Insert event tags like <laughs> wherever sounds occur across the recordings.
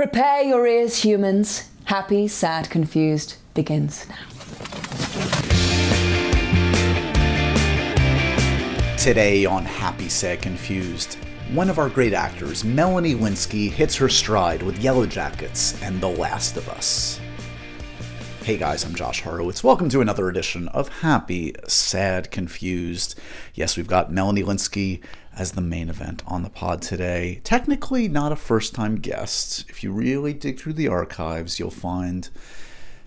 Prepare your ears, humans. Happy, sad, confused begins now. Today on Happy, Sad, Confused, one of our great actors, Melanie Lynskey, hits her stride with Yellow Jackets and The Last of Us. Hey guys, I'm Josh Horowitz. Welcome to another edition of Happy, Sad, Confused. Yes, we've got Melanie Lynskey as the main event on the pod today. Technically, not a first time guest. If you really dig through the archives, you'll find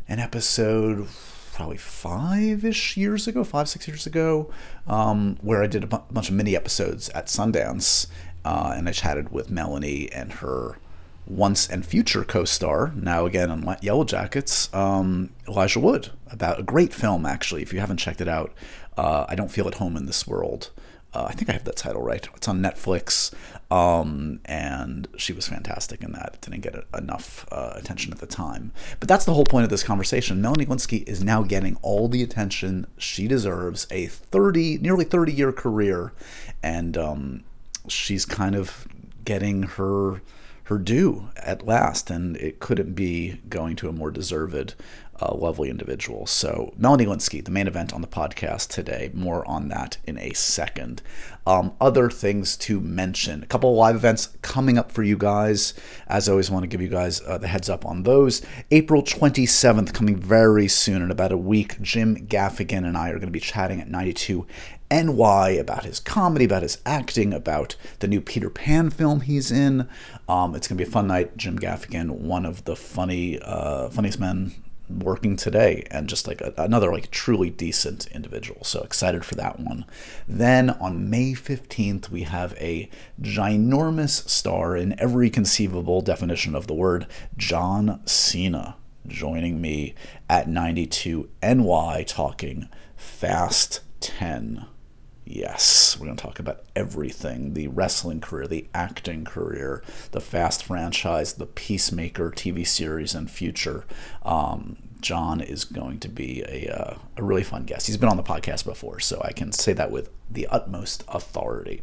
an episode probably five ish years ago, five, six years ago, um, where I did a bunch of mini episodes at Sundance. Uh, and I chatted with Melanie and her once and future co-star, now again on Yellow Jackets, um, Elijah Wood, about a great film. Actually, if you haven't checked it out, uh, I don't feel at home in this world. Uh, I think I have that title right. It's on Netflix, um, and she was fantastic in that. Didn't get enough uh, attention at the time, but that's the whole point of this conversation. Melanie Lynskey is now getting all the attention she deserves. A thirty, nearly thirty-year career, and um, she's kind of getting her her due at last, and it couldn't be going to a more deserved, uh, lovely individual. So, Melanie Lynskey, the main event on the podcast today. More on that in a second. Um, other things to mention: a couple of live events coming up for you guys. As always, want to give you guys uh, the heads up on those. April 27th, coming very soon in about a week. Jim Gaffigan and I are going to be chatting at 92 NY about his comedy, about his acting, about the new Peter Pan film he's in. Um, it's gonna be a fun night. Jim Gaffigan, one of the funny, uh, funniest men working today, and just like a, another like truly decent individual. So excited for that one. Then on May fifteenth, we have a ginormous star in every conceivable definition of the word, John Cena, joining me at 92 NY talking Fast 10. Yes, we're going to talk about everything the wrestling career, the acting career, the Fast franchise, the Peacemaker TV series, and future. Um, John is going to be a, uh, a really fun guest. He's been on the podcast before, so I can say that with the utmost authority.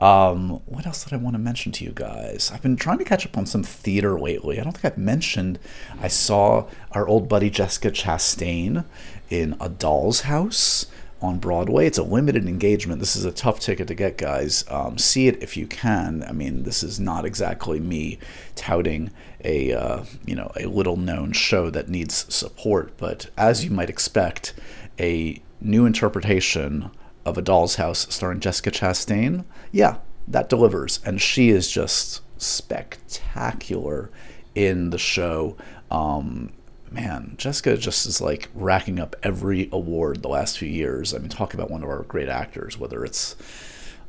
Um, what else did I want to mention to you guys? I've been trying to catch up on some theater lately. I don't think I've mentioned I saw our old buddy Jessica Chastain in A Doll's House on Broadway. It's a limited engagement. This is a tough ticket to get, guys. Um, see it if you can. I mean, this is not exactly me touting a uh, you know a little known show that needs support, but as you might expect, a new interpretation of A Doll's House starring Jessica Chastain, yeah, that delivers, and she is just spectacular in the show. Um, man, Jessica just is like racking up every award the last few years. I mean, talk about one of our great actors, whether it's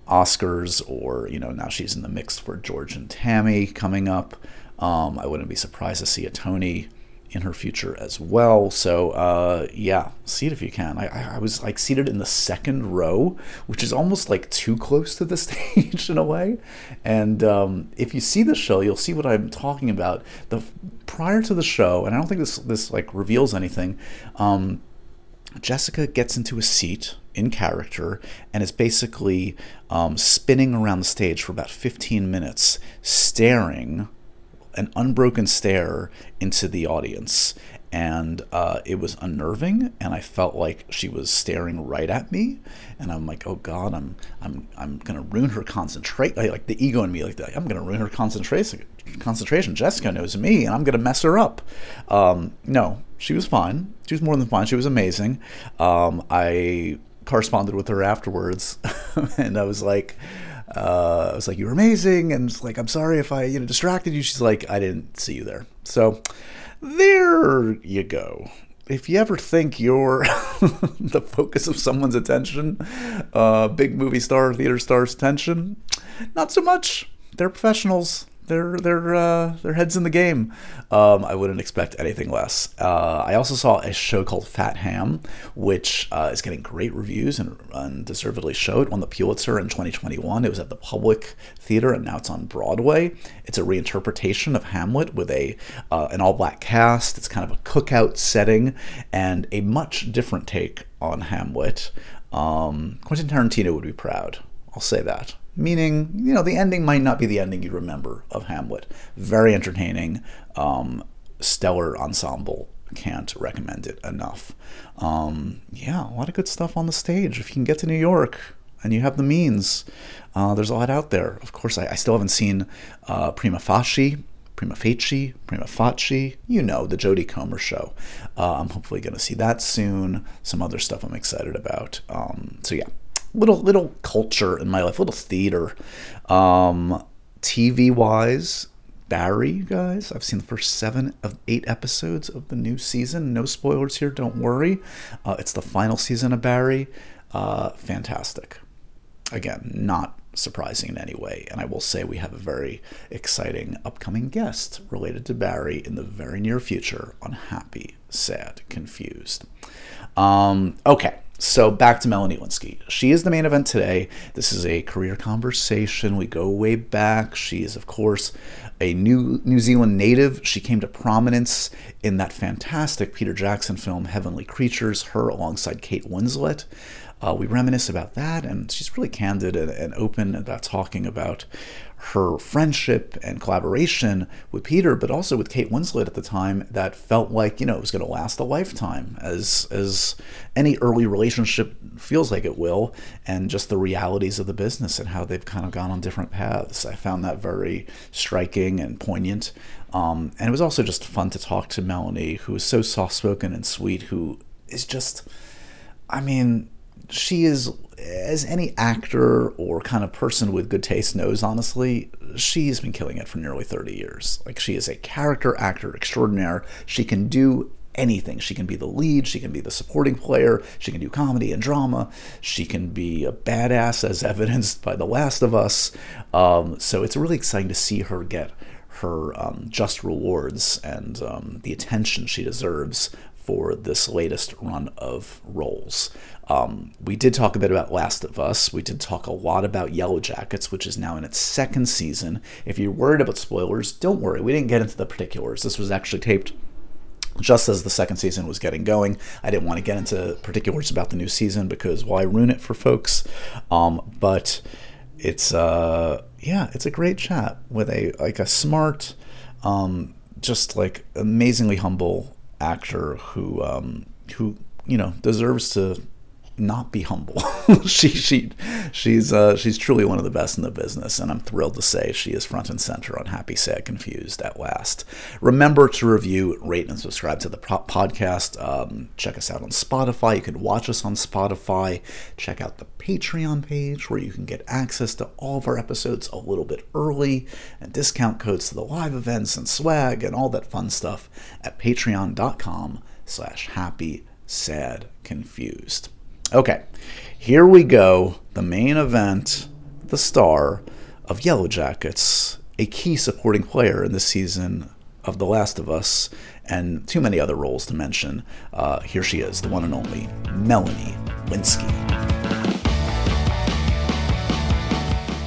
Oscars or, you know, now she's in the mix for George and Tammy coming up. Um, I wouldn't be surprised to see a Tony in her future as well. So uh, yeah, see it if you can. I, I was like seated in the second row, which is almost like too close to the <laughs> stage in a way. And um, if you see the show, you'll see what I'm talking about. The prior to the show, and I don't think this this like reveals anything. Um, Jessica gets into a seat in character and is basically um, spinning around the stage for about 15 minutes, staring an unbroken stare into the audience and uh, it was unnerving and i felt like she was staring right at me and i'm like oh god i'm i'm i'm gonna ruin her concentration like the ego in me like i'm gonna ruin her concentration concentration jessica knows me and i'm gonna mess her up um, no she was fine she was more than fine she was amazing um, i corresponded with her afterwards <laughs> and i was like uh, I was like, "You were amazing," and like, "I'm sorry if I you know distracted you." She's like, "I didn't see you there." So there you go. If you ever think you're <laughs> the focus of someone's attention, uh, big movie star, theater star's attention, not so much. They're professionals they're they're uh, their heads in the game. Um, I wouldn't expect anything less. Uh, I also saw a show called Fat Ham, which uh, is getting great reviews and, and deservedly showed. Won the Pulitzer in 2021. It was at the Public Theater and now it's on Broadway. It's a reinterpretation of Hamlet with a uh, an all black cast. It's kind of a cookout setting and a much different take on Hamlet. Um, Quentin Tarantino would be proud. I'll say that. Meaning you know the ending might not be the ending you remember of Hamlet. Very entertaining, um, stellar ensemble. Can't recommend it enough. Um, yeah, a lot of good stuff on the stage. If you can get to New York and you have the means, uh, there's a lot out there. Of course, I, I still haven't seen uh, Prima Facie. Prima Facie, Prima Facie, you know, the Jodie Comer show. Uh, I'm hopefully going to see that soon. Some other stuff I'm excited about. Um, so yeah, little little culture in my life, little theater. Um, TV wise, Barry, guys. I've seen the first seven of eight episodes of the new season. No spoilers here, don't worry. Uh, it's the final season of Barry. Uh, fantastic. Again, not surprising in any way. And I will say we have a very exciting upcoming guest related to Barry in the very near future on Happy, Sad, Confused. Um, okay, so back to Melanie Lynskey. She is the main event today. This is a career conversation. We go way back. She is, of course, a new New Zealand native. She came to prominence in that fantastic Peter Jackson film Heavenly Creatures, her alongside Kate Winslet. Uh, we reminisce about that, and she's really candid and, and open about talking about her friendship and collaboration with Peter, but also with Kate Winslet at the time that felt like you know it was going to last a lifetime, as as any early relationship feels like it will, and just the realities of the business and how they've kind of gone on different paths. I found that very striking and poignant, um, and it was also just fun to talk to Melanie, who is so soft spoken and sweet, who is just, I mean, she is as any actor or kind of person with good taste knows honestly she's been killing it for nearly 30 years. Like she is a character actor extraordinaire. She can do anything. She can be the lead. She can be the supporting player. She can do comedy and drama. She can be a badass as <laughs> evidenced by the last of us. Um, so it's really exciting to see her get her um, just rewards and um, the attention she deserves for this latest run of roles. Um, we did talk a bit about Last of Us. We did talk a lot about Yellowjackets, which is now in its second season. If you're worried about spoilers, don't worry. We didn't get into the particulars. This was actually taped just as the second season was getting going. I didn't want to get into particulars about the new season because why ruin it for folks? Um, but it's uh, yeah, it's a great chat with a like a smart, um, just like amazingly humble actor who um, who you know deserves to not be humble. <laughs> she she she's uh, she's truly one of the best in the business, and I'm thrilled to say she is front and center on Happy, Sad, Confused at last. Remember to review, rate, and subscribe to the podcast. Um, check us out on Spotify. You can watch us on Spotify. Check out the Patreon page where you can get access to all of our episodes a little bit early and discount codes to the live events and swag and all that fun stuff at patreon.com/slash happy sad confused Okay, here we go. The main event, the star of Yellowjackets, a key supporting player in this season of The Last of Us, and too many other roles to mention. Uh, here she is, the one and only Melanie Lynskey.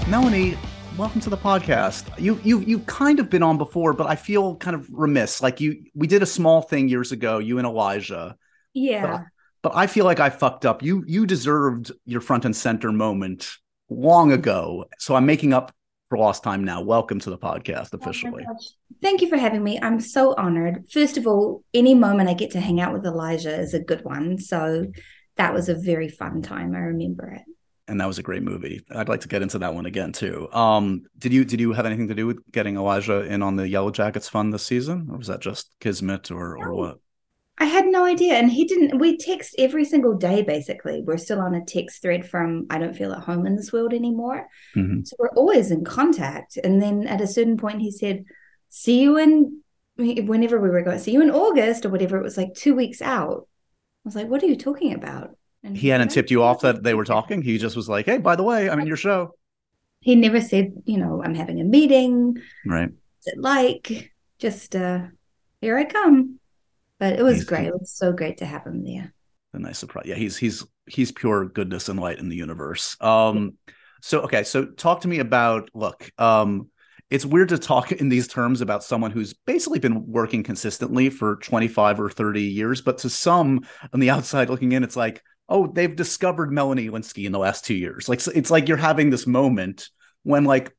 Melanie, welcome to the podcast. You you you've kind of been on before, but I feel kind of remiss. Like you, we did a small thing years ago, you and Elijah. Yeah but I feel like I fucked up. You you deserved your front and center moment long ago. So I'm making up for lost time now. Welcome to the podcast oh officially. Oh Thank you for having me. I'm so honored. First of all, any moment I get to hang out with Elijah is a good one. So that was a very fun time. I remember it. And that was a great movie. I'd like to get into that one again too. Um, did you did you have anything to do with getting Elijah in on the Yellow Jackets fun this season, or was that just kismet, or or what? I had no idea. And he didn't, we text every single day, basically. We're still on a text thread from I don't feel at home in this world anymore. Mm-hmm. So we're always in contact. And then at a certain point, he said, See you in, whenever we were going, see you in August or whatever. It was like two weeks out. I was like, What are you talking about? And he hadn't tipped you off that they were talking. He just was like, Hey, by the way, I'm in your show. He never said, you know, I'm having a meeting. Right. What's it like? Just, uh, here I come but it was he's, great. It was so great to have him there. A nice surprise. Yeah, he's he's he's pure goodness and light in the universe. Um, so okay, so talk to me about look. Um, it's weird to talk in these terms about someone who's basically been working consistently for 25 or 30 years, but to some on the outside looking in, it's like, oh, they've discovered Melanie Lynskey in the last two years. Like it's like you're having this moment when like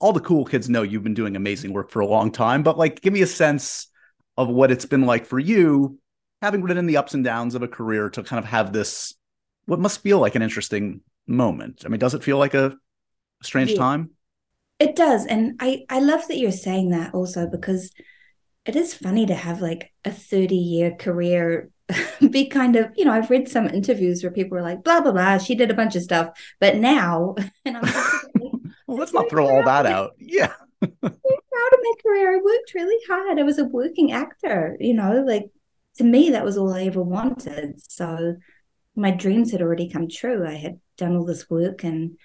all the cool kids know you've been doing amazing work for a long time, but like give me a sense of what it's been like for you having ridden the ups and downs of a career to kind of have this what must feel like an interesting moment. I mean, does it feel like a strange yeah. time? It does. And I I love that you're saying that also because it is funny to have like a 30 year career <laughs> be kind of, you know, I've read some interviews where people are like, blah, blah, blah, she did a bunch of stuff, but now, <laughs> and I'm just <laughs> well, let's not throw all that out. Yeah. I'm proud of my career. I worked really hard. I was a working actor, you know, like to me, that was all I ever wanted. So my dreams had already come true. I had done all this work and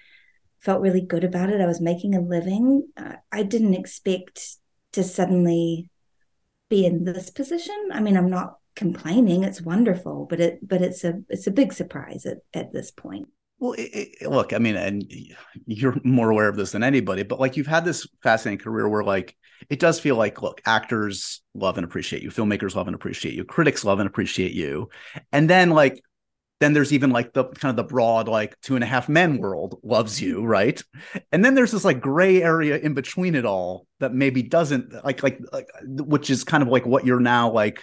felt really good about it. I was making a living. Uh, I didn't expect to suddenly be in this position. I mean, I'm not complaining. It's wonderful, but it but it's a it's a big surprise at, at this point. Well, it, it, look, I mean, and you're more aware of this than anybody, but like you've had this fascinating career where like it does feel like, look, actors love and appreciate you, filmmakers love and appreciate you, critics love and appreciate you, and then like then there's even like the kind of the broad like two and a half men world loves you right? And then there's this like gray area in between it all that maybe doesn't like like, like which is kind of like what you're now like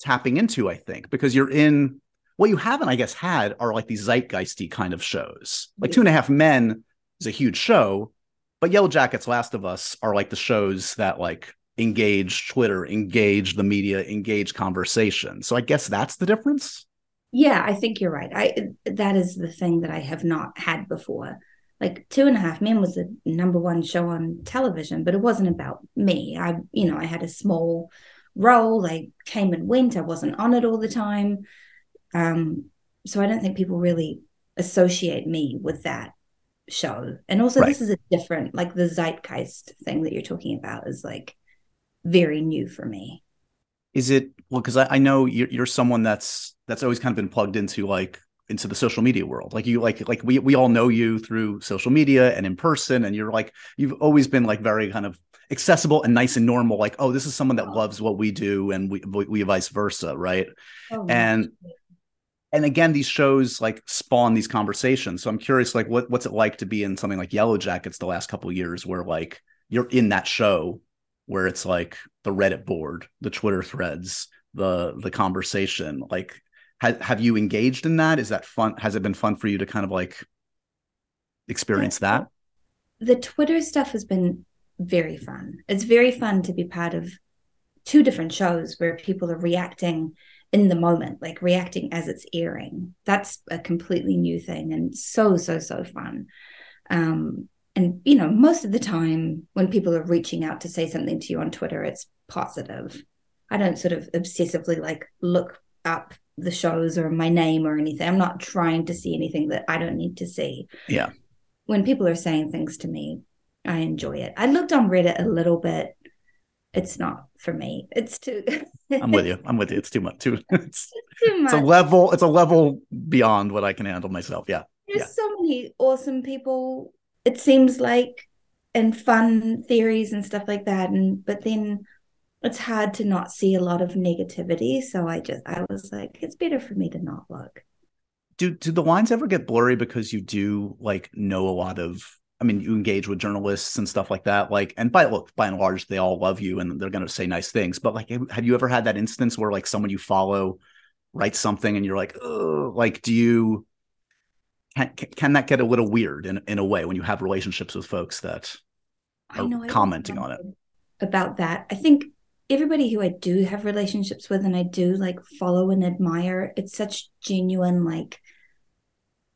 tapping into i think because you're in what you haven't, I guess, had are like these zeitgeisty kind of shows. Like Two and a Half Men is a huge show, but Yellow Jackets, Last of Us are like the shows that like engage Twitter, engage the media, engage conversation. So I guess that's the difference. Yeah, I think you're right. I that is the thing that I have not had before. Like Two and a Half Men was the number one show on television, but it wasn't about me. I, you know, I had a small role. I came and went. I wasn't on it all the time. Um, so I don't think people really associate me with that show. And also, right. this is a different, like the zeitgeist thing that you're talking about is like very new for me. Is it well? Because I, I, know you're, you're someone that's that's always kind of been plugged into like into the social media world. Like you, like like we we all know you through social media and in person, and you're like you've always been like very kind of accessible and nice and normal. Like oh, this is someone that loves what we do, and we we, we vice versa, right? Oh, and and again these shows like spawn these conversations. So i'm curious like what, what's it like to be in something like yellow jackets the last couple years where like you're in that show where it's like the reddit board the twitter threads the the conversation? Like ha- have you engaged in that? Is that fun? Has it been fun for you to kind of like experience that? The twitter stuff has been very fun. It's very fun to be part of two different shows where people are reacting in the moment, like reacting as it's airing. That's a completely new thing and so, so, so fun. Um, and, you know, most of the time when people are reaching out to say something to you on Twitter, it's positive. I don't sort of obsessively like look up the shows or my name or anything. I'm not trying to see anything that I don't need to see. Yeah. When people are saying things to me, I enjoy it. I looked on Reddit a little bit it's not for me. It's too. <laughs> I'm with you. I'm with you. It's too much. Too. <laughs> It's, it's too much. It's a level. It's a level beyond what I can handle myself. Yeah. There's yeah. so many awesome people. It seems like, and fun theories and stuff like that. And but then it's hard to not see a lot of negativity. So I just I was like, it's better for me to not look. Do do the lines ever get blurry because you do like know a lot of I mean, you engage with journalists and stuff like that. Like, and by look, by and large, they all love you and they're going to say nice things. But like, have you ever had that instance where like someone you follow writes something and you're like, like, do you can can that get a little weird in in a way when you have relationships with folks that are know, commenting on it? About that, I think everybody who I do have relationships with and I do like follow and admire, it's such genuine like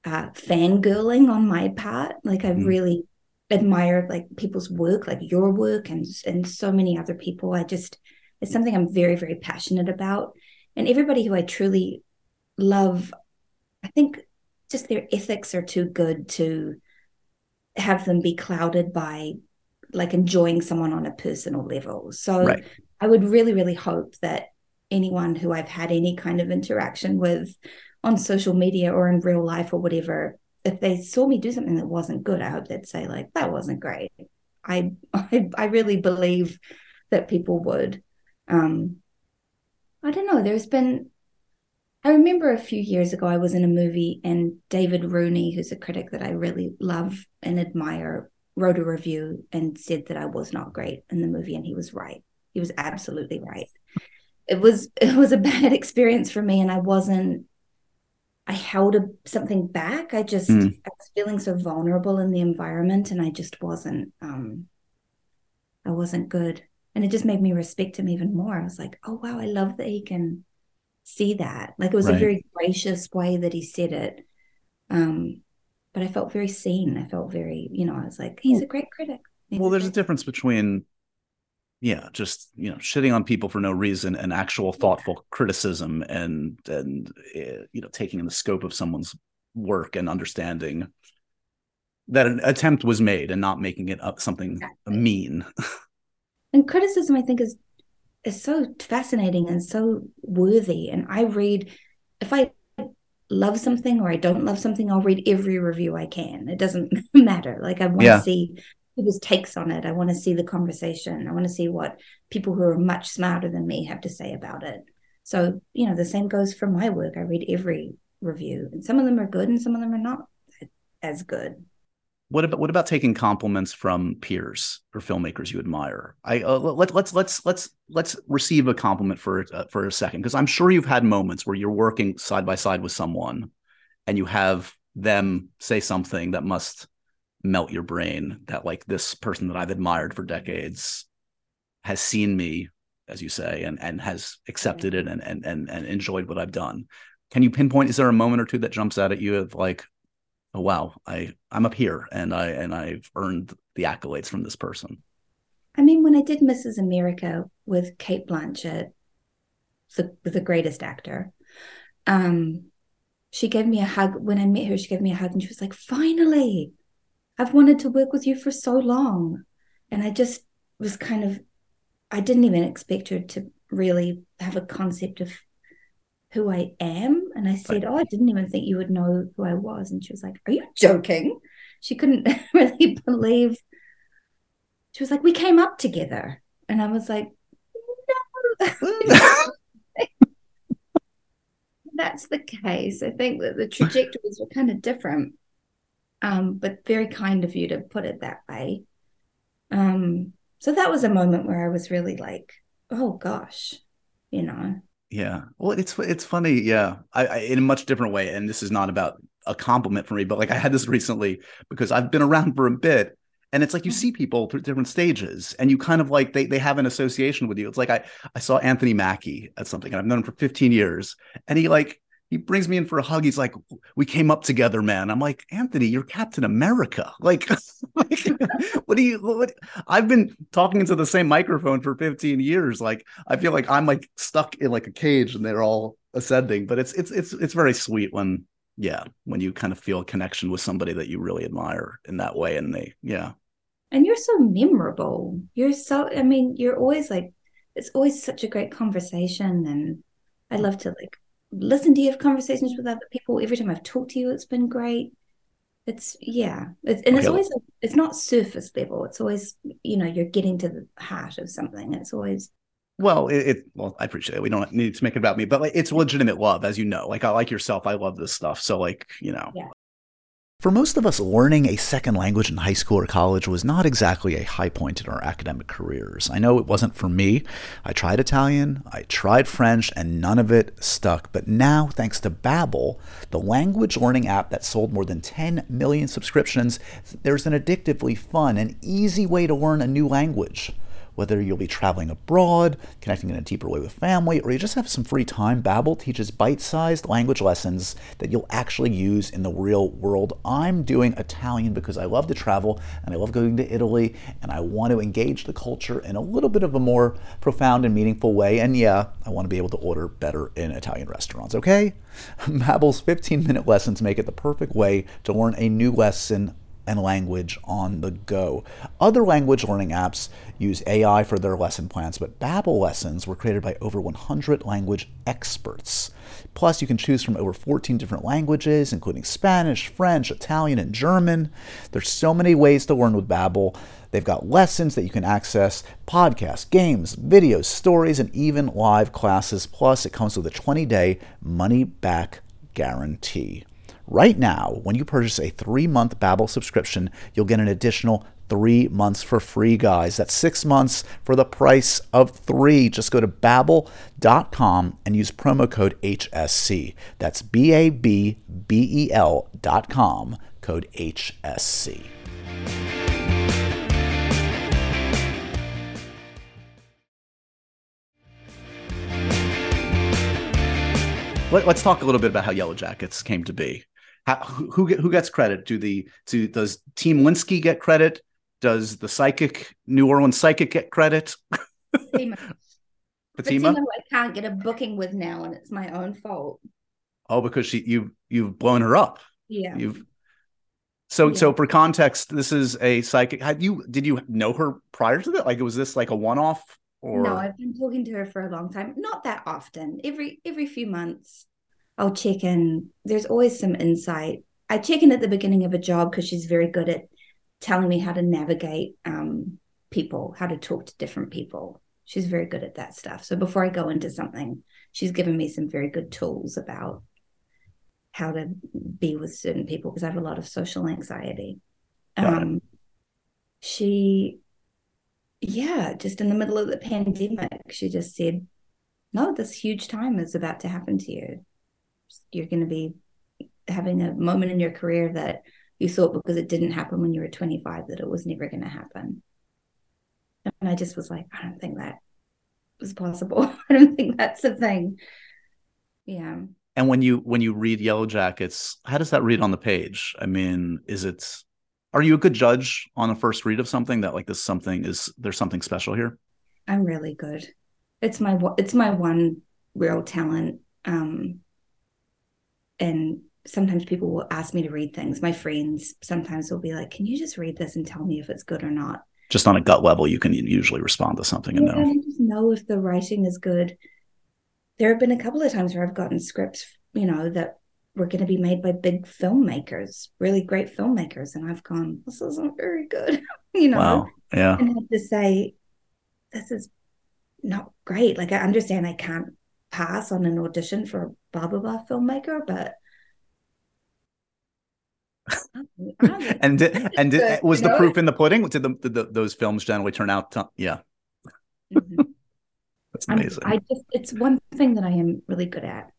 uh, fangirling on my part. Like I mm. really admired like people's work, like your work and and so many other people. I just it's something I'm very very passionate about. And everybody who I truly love, I think just their ethics are too good to have them be clouded by like enjoying someone on a personal level. So right. I would really really hope that anyone who I've had any kind of interaction with on social media or in real life or whatever, if they saw me do something that wasn't good, I hope they'd say like that wasn't great. I <laughs> I, I really believe that people would. Um, I don't know. There's been. I remember a few years ago, I was in a movie, and David Rooney, who's a critic that I really love and admire, wrote a review and said that I was not great in the movie, and he was right. He was absolutely right. It was <laughs> it was a bad <laughs> experience for me, and I wasn't. I held a, something back. I just mm. I was feeling so vulnerable in the environment, and I just wasn't. um I wasn't good, and it just made me respect him even more. I was like, oh wow, I love that he can see that. Like it was right. a very gracious way that he said it. Um, but I felt very seen. I felt very, you know, I was like, he's a great critic. He's well, a there's a difference between, yeah, just you know, shitting on people for no reason and actual thoughtful yeah. criticism and and uh, you know, taking in the scope of someone's work and understanding that an attempt was made and not making it up something exactly. mean. <laughs> and criticism, I think, is is so fascinating and so worthy. And I read if I love something or I don't love something, I'll read every review I can. It doesn't <laughs> matter. Like I want yeah. to see people's takes on it. I want to see the conversation. I want to see what people who are much smarter than me have to say about it. So, you know, the same goes for my work. I read every review, and some of them are good and some of them are not as good. What about what about taking compliments from peers or filmmakers you admire? I uh, let, let's let's let's let's receive a compliment for uh, for a second because I'm sure you've had moments where you're working side by side with someone and you have them say something that must melt your brain that like this person that I've admired for decades has seen me as you say and and has accepted it and and and, and enjoyed what I've done. Can you pinpoint is there a moment or two that jumps out at you of like oh wow i i'm up here and i and i've earned the accolades from this person? I mean when i did mrs america with Cate Blanchett the, the greatest actor um she gave me a hug. When i met her she gave me a hug and she was like finally i've wanted to work with you for so long and i just was kind of i didn't even expect her to really have a concept of who I am. And I said, Oh, I didn't even think you would know who I was. And she was like, Are you joking? She couldn't <laughs> really believe. She was like, We came up together. And I was like, <laughs> No. <laughs> That's the case. I think that the trajectories were kind of different, um, but very kind of you to put it that way. Um, so that was a moment where I was really like, oh gosh, you know, yeah. Well, it's it's funny. Yeah, I, I, in a much different way, and this is not about a compliment for me, but like I had this recently because I've been around for a bit, and it's like you mm-hmm. see people through different stages, and you kind of like they they have an association with you. It's like I I saw Anthony Mackie at something, and I've known him for 15 years, and he like he brings me in for a hug. He's like, "We came up together, man." I'm like, "Anthony, you're Captain America." <laughs> Like, like <laughs> what do you? What? I've been talking into the same microphone for 15 years. Like, I feel like I'm like stuck in like a cage, and they're all ascending. But it's it's it's it's very sweet when yeah when you kind of feel a connection with somebody that you really admire in that way, and they yeah. And you're so memorable. You're so. I mean, you're always like. It's always such a great conversation, and I mm. love to like listen to you have conversations with other people. Every time I've talked to you, it's been great. It's yeah, it's, and okay. it's always it's not surface level. It's always you know you're getting to the heart of something. It's always well, it, it, well, I appreciate it. We don't need to make it about me, but like it's legitimate love, as you know. Like I like yourself, I love this stuff. So like you know, yeah. For most of us, learning a second language in high school or college was not exactly a high point in our academic careers. I know it wasn't for me. I tried Italian, I tried French, and none of it stuck. But now, thanks to Babbel, the language learning app that sold more than 10 million subscriptions, there's an addictively fun and easy way to learn a new language. Whether you'll be traveling abroad, connecting in a deeper way with family, or you just have some free time, Babbel teaches bite-sized language lessons that you'll actually use in the real world. I'm doing Italian because I love to travel and I love going to Italy and I want to engage the culture in a little bit of a more profound and meaningful way. And yeah, I want to be able to order better in Italian restaurants, okay? <laughs> Babbel's 15-minute lessons make it the perfect way to learn a new lesson and language on the go. Other language learning apps use AI for their lesson plans, but Babbel lessons were created by over 100 language experts. Plus, you can choose from over 14 different languages, including Spanish, French, Italian, and German. There's so many ways to learn with Babbel. They've got lessons that you can access, podcasts, games, videos, stories, and even live classes. Plus, it comes with a 20-day money-back guarantee. Right now, when you purchase a three-month Babbel subscription, you'll get an additional three months for free, guys. That's six months for the price of three. Just go to babbel.com and use promo code HSC. That's B A B B E L dot com, code HSC. Let, us talk a little bit about how Yellow Jackets came to be. How, who who gets credit? Do the do does Team Lynskey get credit? Does the psychic New Orleans psychic get credit? Fatima. <laughs> Fatima, I can't get a booking with now, and it's my own fault. Oh, because she you you've blown her up. Yeah. You've so yeah. so for context, this is a psychic. Had you did you know her prior to that? Like was this like a one off? Or... No, I've been talking to her for a long time. Not that often. Every every few months, I'll check in. There's always some insight. I check in at the beginning of a job because she's very good at telling me how to navigate um, people, how to talk to different people. She's very good at that stuff. So before I go into something, she's given me some very good tools about how to be with certain people because I have a lot of social anxiety. Um, she yeah, just in the middle of the pandemic, she just said, No, this huge time is about to happen to you. You're going to be having a moment in your career that you thought because it didn't happen when you were 25 that it was never going to happen. And I just was like, I don't think that was possible. <laughs> I don't think that's a thing. Yeah. And when you when you read Yellow Jackets, how does that read on the page? I mean, is it are you a good judge on a first read of something that like this something is there's something special here i'm really good it's my it's my one real talent um and sometimes people will ask me to read things my friends sometimes will be like can you just read this and tell me if it's good or not just on a gut level you can usually respond to something and know just know if the writing is good there have been a couple of times where i've gotten scripts you know that were going to be made by big filmmakers, really great filmmakers. And I've gone, this isn't very good, <laughs> you know? Wow. Yeah. And have to say, this is not great. Like, I understand I can't pass on an audition for a blah, blah, blah filmmaker, but. <laughs> and did, <laughs> and did, was the proof in the pudding? Did, the, did the, those films generally turn out? To, yeah. Mm-hmm. <laughs> That's amazing. I'm, I just, it's one thing that I am really good at.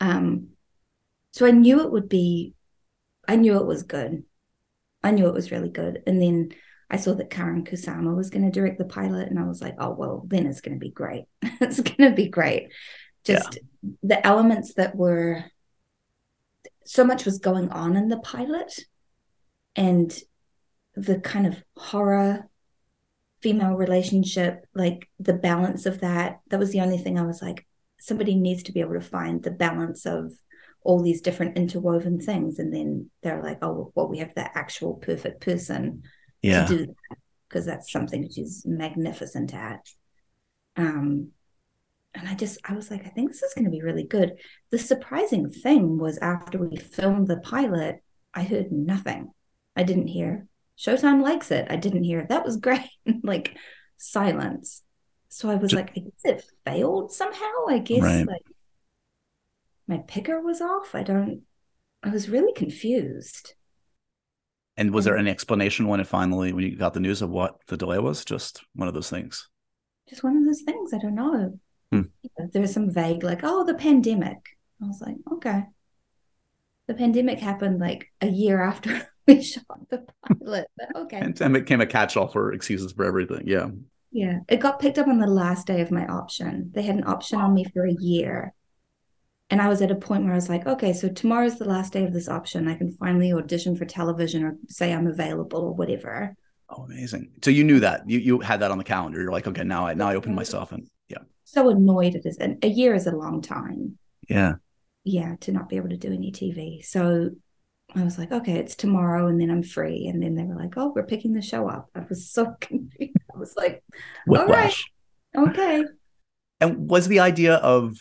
Um, so I knew it would be, I knew it was good. I knew it was really good. And then I saw that Karyn Kusama was going to direct the pilot, and I was like, oh, well, then it's going to be great. it's going to be great. Just yeah. the elements that were, so much was going on in the pilot, and the kind of horror female relationship, like the balance of that. That was the only thing I was like, somebody needs to be able to find the balance of all these different interwoven things and then they're like oh well we have the actual perfect person yeah. to do that because that's something she's magnificent at um and i just i was like i think this is going to be really good the surprising thing was after we filmed the pilot i heard nothing i didn't hear showtime likes it i didn't hear that was <laughs> great like silence so i was just, like i guess it failed somehow i guess right. like my picker was off. I don't, I was really confused. And was there any explanation when it finally, when you got the news of what the delay was? Just one of those things? Just one of those things. I don't know. Hmm. was some vague, like, oh, the pandemic. I was like, okay. The pandemic happened like a year after <laughs> we shot the pilot. But okay. Pandemic became a catch all for excuses for everything. Yeah. Yeah. It got picked up on the last day of my option. They had an option on me for a year and I was at a point where I was like, okay, so tomorrow's the last day of this option. I can finally audition for television or say I'm available or whatever. Oh, amazing! So you knew that you you had that on the calendar. You're like, okay, now I now I open myself and. So annoyed it is, and a year is a long time. Yeah. Yeah, to not be able to do any TV. So I was like, okay, it's tomorrow, and then I'm free. And then they were like, oh, we're picking the show up. I was so <laughs> confused. I was like, Whiplash. all right, okay. And was the idea of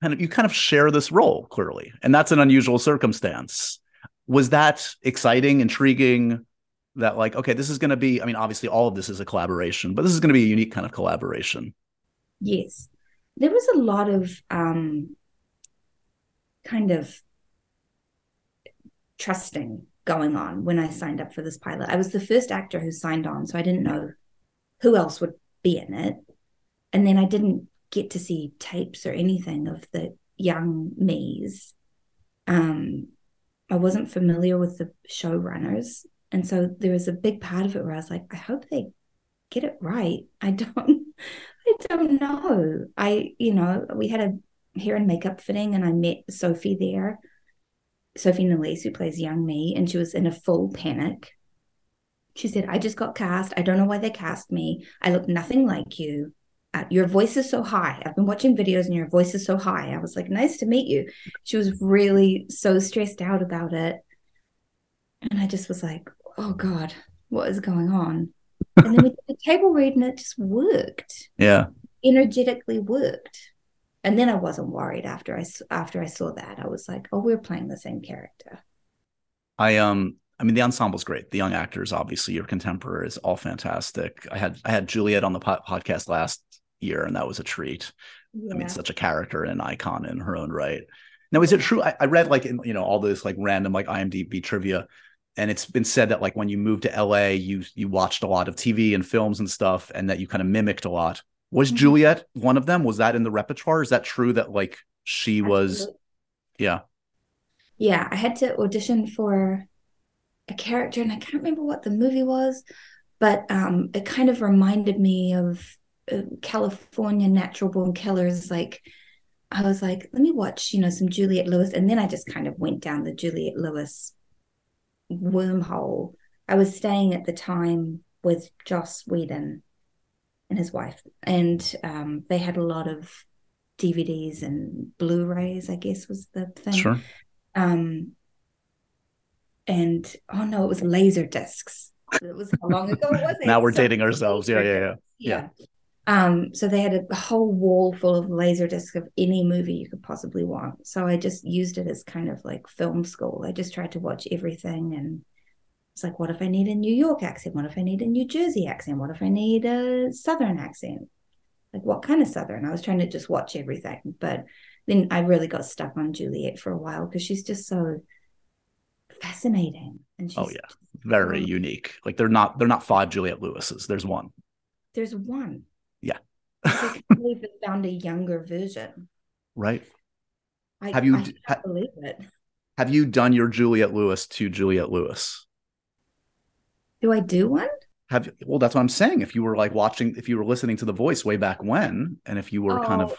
kind of you kind of share this role clearly, and that's an unusual circumstance. Was that exciting, intriguing? That like, okay, this is going to be. I mean, obviously, all of this is a collaboration, but this is going to be a unique kind of collaboration. Yes, there was a lot of um, kind of trusting going on when I signed up for this pilot. I was the first actor who signed on, so I didn't know who else would be in it. And then I didn't get to see tapes or anything of the young me's. Um, I wasn't familiar with the showrunners. And so there was a big part of it where I was like, I hope they get it right. I don't I don't know. I, you know, we had a hair and makeup fitting and I met Sophie there. Sophie Nélisse, who plays young me, and she was in a full panic. She said, I just got cast. I don't know why they cast me. I look nothing like you. Uh, your voice is so high. I've been watching videos and your voice is so high. I was like, nice to meet you. She was really so stressed out about it. And I just was like, oh God, what is going on? And then we did the table read and it just worked. Yeah. Energetically worked. And then I wasn't worried after I after I saw that. I was like, oh, we're playing the same character. I um I mean, the ensemble's great. The young actors, obviously, your contemporaries, all fantastic. I had I had Juliette on the po- podcast last year, and that was a treat. Yeah. I mean, such a character and an icon in her own right. Now, is it true? I, I read like in, you know all this like random like IMDb trivia, and it's been said that like when you moved to LA, you you watched a lot of TV and films and stuff, and that you kind of mimicked a lot. Was mm-hmm. Juliette one of them? Was that in the repertoire? Is that true that like she Absolutely. was? Yeah. Yeah, I had to audition for a character, and I can't remember what the movie was, but um, it kind of reminded me of uh, Kalifornia natural born killers. Like, I was like, let me watch, you know, some Juliette Lewis, and then I just kind of went down the Juliette Lewis wormhole. I was staying at the time with Joss Whedon and his wife, and um, they had a lot of DVDs and Blu-rays. I guess was the thing. Sure. Um, and oh no, it was laser discs. It was how long ago was it? <laughs> now we're so dating ourselves. Yeah, yeah, yeah, yeah. Um, so they had a whole wall full of laser discs of any movie you could possibly want. So I just used it as kind of like film school. I just tried to watch everything and it's like, what if I need a New York accent? What if I need a New Jersey accent? What if I need a Southern accent? Like what kind of Southern? I was trying to just watch everything. But then I really got stuck on Juliette for a while because she's just so fascinating. And oh yeah, very um, unique. Like they're not they're not five Juliette Lewis's. There's one. There's one. Yeah. I believe <laughs> it found a younger version. Right. I, have you I ha, believe it? Have you done your Juliette Lewis to Juliette Lewis? Do I do one? Have well, that's what I'm saying. If you were like watching, if you were listening to the voice way back when, and if you were oh. kind of,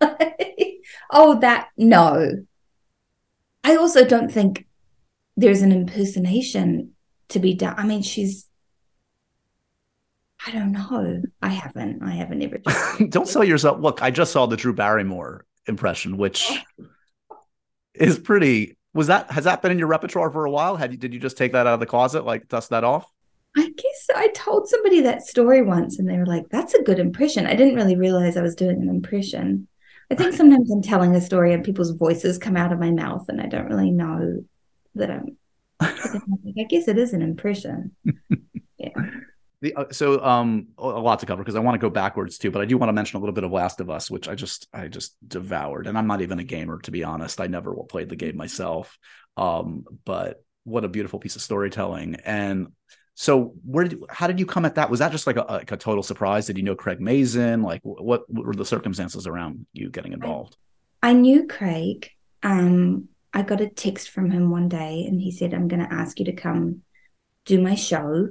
oh, <laughs> oh, that no. I also don't think there's an impersonation to be done. I mean, she's I don't know. I haven't. I haven't ever. <laughs> don't sell yourself. Look, I just saw the Drew Barrymore impression, which eh. is pretty. Was that has that been in your repertoire for a while? Had you did you just take that out of the closet, like dust that off? I guess I told somebody that story once, and they were like, "That's a good impression." I didn't really realize I was doing an impression. I think sometimes I'm telling a story and people's voices come out of my mouth, and I don't really know that I'm I guess it is an impression. <laughs> Yeah. The, uh, so um a lot to cover because I want to go backwards too, but I do want to mention a little bit of Last of Us, which I just I just devoured. And I'm not even a gamer to be honest. I never played the game myself. Um, but what a beautiful piece of storytelling. And so where did how did you come at that? Was that just like a, like a total surprise? Did you know Craig Mazin? Like what, what were the circumstances around you getting involved? I, I knew Craig. Um I got a text from him one day and he said, I'm going to ask you to come do my show.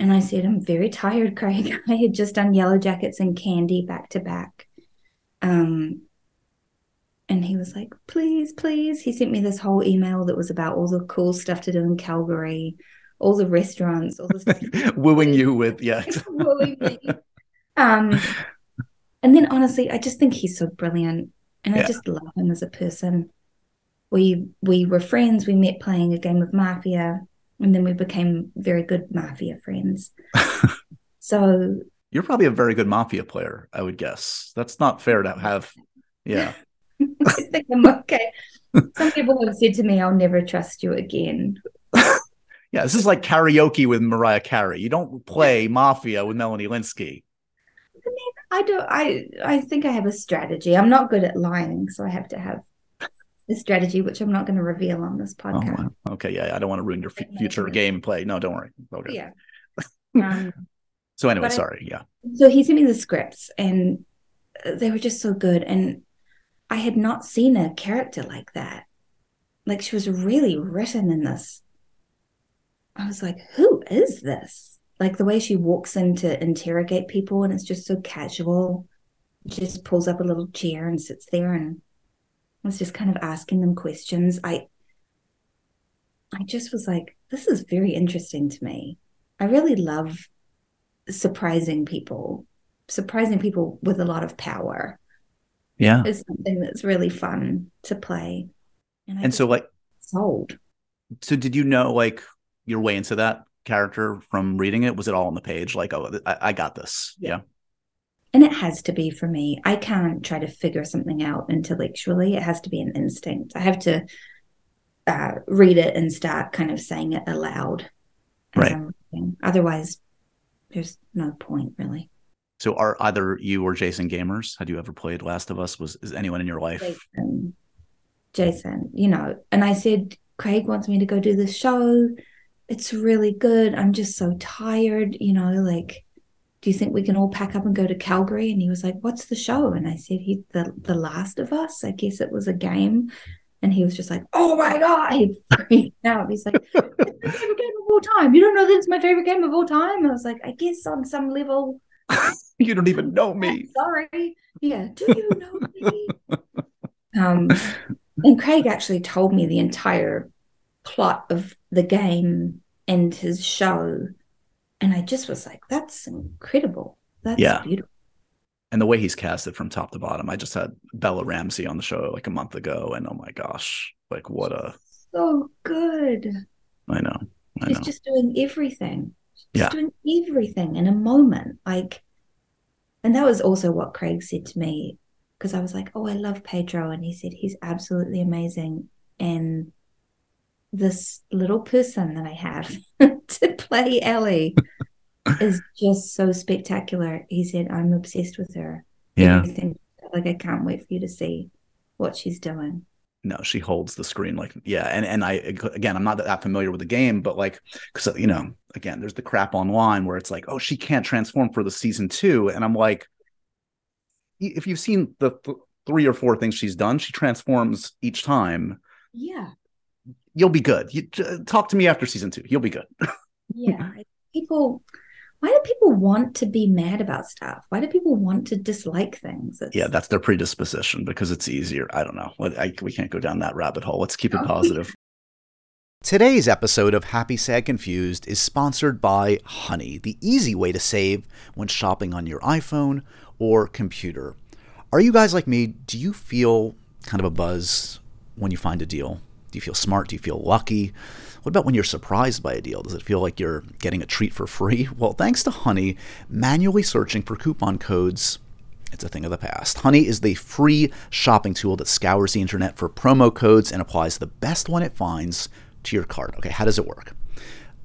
And I said, I'm very tired, Craig. <laughs> I had just done Yellow Jackets and Candy back to back. Um, and he was like, please, please. He sent me this whole email that was about all the cool stuff to do in Calgary, all the restaurants, all the stuff. <laughs> Wooing you with, yeah. <laughs> Wooing me. Um, and then honestly, I just think he's so brilliant. And yeah. I just love him as a person we we were friends. We met playing a game of Mafia, and then we became very good Mafia friends. <laughs> so you're probably a very good Mafia player, I would guess. That's not fair to have. Yeah. <laughs> I think I'm okay. Some people have said to me, "I'll never trust you again." <laughs> yeah, this is like karaoke with Mariah Carey. You don't play Mafia with Melanie Lynskey. I mean, I don't. I I think I have a strategy. I'm not good at lying, so I have to have a strategy, which I'm not going to reveal on this podcast. Oh, wow. Okay, yeah, I don't want to ruin your f- future gameplay. No, don't worry. Okay. Yeah. <laughs> Um, So anyway, But I- sorry. Yeah. so he sent me the scripts, and they were just so good. And I had not seen a character like that. Like she was really written in this. I was like, who is this? Like the way she walks in to interrogate people, and it's just so casual. Just pulls up a little chair and sits there and was just kind of asking them questions. I I just was like, this is very interesting to me. I really love surprising people. Surprising people with a lot of power Yeah. is something that's really fun to play. And, I And so like sold. so did you know like your way into that character from reading it? Was it all on the page? Like, oh I, I got this. Yeah. And it has to be for me. I can't try to figure something out intellectually. It has to be an instinct. I have to uh, read it and start kind of saying it aloud. Right. Otherwise, there's no point really. So are either you or Jason gamers? Had you ever played Last of Us? Was is anyone in your life? Jason, Jason, you know, and I said, Craig wants me to go do this show. It's really good. I'm just so tired, you know, like, do you think we can all pack up and go to Calgary? And he was like, What's the show? And I said, He the the Last of Us. I guess it was a game. And he was just like, Oh my God. <laughs> He freaked out. He's like, It's my favorite game of all time. You don't know that it's my favorite game of all time? I was like, I guess on some level, <laughs> you don't even know me. <laughs> Sorry. Yeah. Do you know me? um, and Craig actually told me the entire plot of the game and his show. And I just was like, that's incredible. That's Yeah. beautiful. And the way he's casted from top to bottom. I just had Bella Ramsey on the show like a month ago, and oh my gosh, like what a So good. I know. I She's know. just doing everything. She's Yeah. doing everything in a moment. Like, and that was also what Craig said to me because I was like, oh, I love Pedro. And he said, he's absolutely amazing. And this little person that I have <laughs> to play Ellie is just so spectacular. He said, I'm obsessed with her. yeah. Everything. Like, I can't wait for you to see what she's doing. no she holds the screen like yeah and and i again i'm not that familiar with the game but like because you know again there's the crap online where it's like oh she can't transform for the season two and i'm like if you've seen the th- three or four things she's done she transforms each time Yeah. you'll be good you j- talk to me after season two you'll be good <laughs> Yeah. <laughs> People, why do people want to be mad about stuff? Why do people want to dislike things? It's, yeah that's their predisposition because it's easier i don't know I, we can't go down that rabbit hole let's keep it positive <laughs> Today's episode of Happy Sad Confused is sponsored by Honey, the easy way to save when shopping on your iPhone or computer. Are you guys like me? Do you feel kind of a buzz when you find a deal? Do you feel smart? Do you feel lucky? What about when you're surprised by a deal? Does it feel like you're getting a treat for free? <laughs> Well, thanks to Honey, manually searching for coupon codes it's a thing of the past. Honey is the free shopping tool that scours the internet for promo codes and applies the best one it finds to your cart. Okay, how does it work?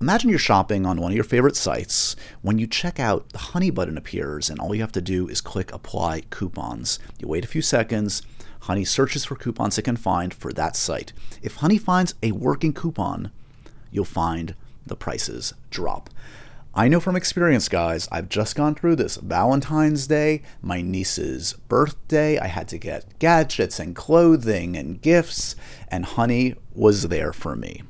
Imagine you're shopping on one of your favorite sites. When you check out, the Honey button appears, and all you have to do is click Apply Coupons. You wait a few seconds. Honey searches for coupons it can find for that site. If Honey finds a working coupon, you'll find the prices drop. I know from experience, guys, I've just gone through this. Valentine's Day, my niece's birthday, I had to get gadgets and clothing and gifts, and Honey was there for me.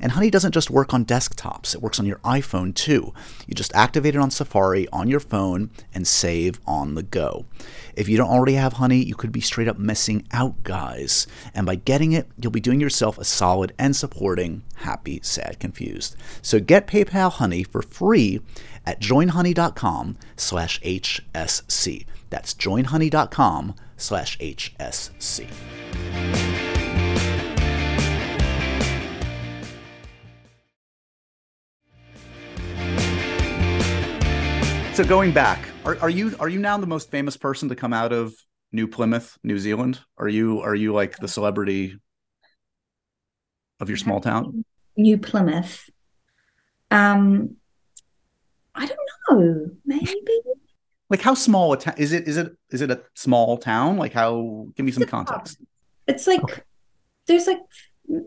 And Honey doesn't just work on desktops, it works on your iPhone too. You just activate it on Safari on your phone and save on the go. If you don't already have Honey, you could be straight up missing out, guys. And by getting it, you'll be doing yourself a solid and supporting Happy, Sad, Confused. So get PayPal Honey for free at joinhoney.com slash HSC. That's joinhoney.com slash HSC. So going back, are, are you are you now the most famous person to come out of New Plymouth, New Zealand? Are you are you like the celebrity of your small town? New Plymouth. Um, I don't know. Maybe Like how small a town is it? Is it is it a small town? Like how? Give me some context. it's like there's like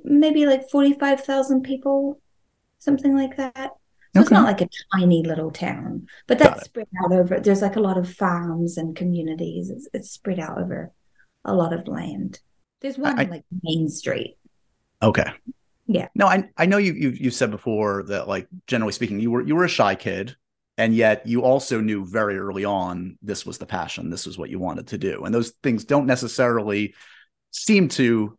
maybe like 45,000 people, something like that. So it's not like a tiny little town, but that's spread out over. There's like a lot of farms and communities. It's, it's spread out over a lot of land. There's one I, like Main Street. Okay. Yeah. No, I I know you you you said before that like generally speaking you were you were a shy kid and yet you also knew very early on this was the passion this was what you wanted to do and those things don't necessarily seem to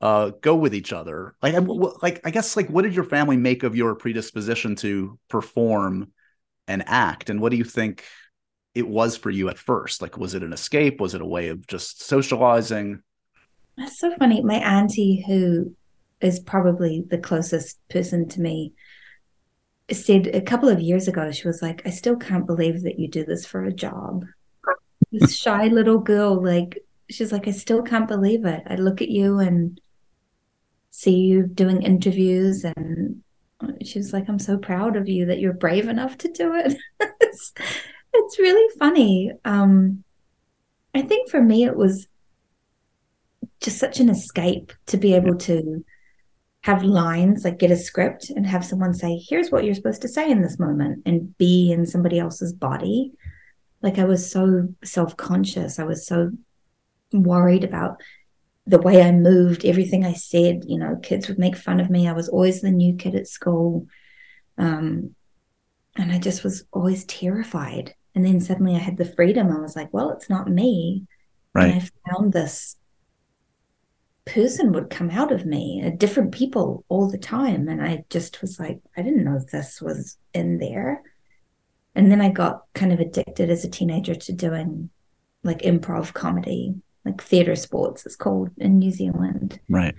uh, go with each other. Like like i guess like what did your family make of your predisposition to perform and act? And what do you think it was for you at first? Like was it an escape? Was it a way of just socializing? That's so funny. My auntie who is probably the closest person to me said a couple of years ago, she was like, I still can't believe that you do this for a job. this shy little girl, like, she's like, I still can't believe it. I look at you and see you doing interviews, and she was like, I'm so proud of you that you're brave enough to do it. <laughs> it's, it's really funny. Um, I think for me, it was just such an escape to be able to have lines like get a script and have someone say here's what you're supposed to say in this moment and be in somebody else's body like i was so self-conscious i was so worried about the way i moved everything i said you know kids would make fun of me. I was always the new kid at school. Um, and i just was always terrified. And then suddenly i had the freedom. I was like well it's not me. Right. And i found this person would come out of me, uh, different people all the time. And I just was like, I didn't know this was in there. And then I got kind of addicted as a teenager to doing like improv comedy, like theater sports, it's called in New Zealand. Right.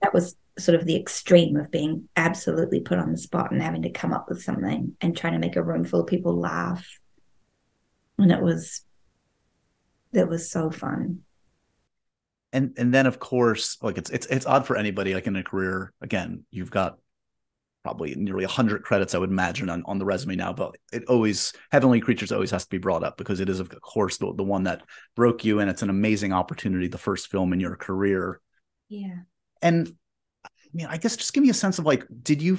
That was sort of the extreme of being absolutely put on the spot and having to come up with something and trying to make a room full of people laugh. And it was, it was so fun and and then of course like it's it's it's odd for anybody like in a career again you've got probably nearly 100 credits i would imagine on, on the resume now but it always heavenly creatures always has to be brought up because it is of course the, the one that broke you and it's an amazing opportunity the first film in your career. Yeah. And i mean i guess just give me a sense of like did you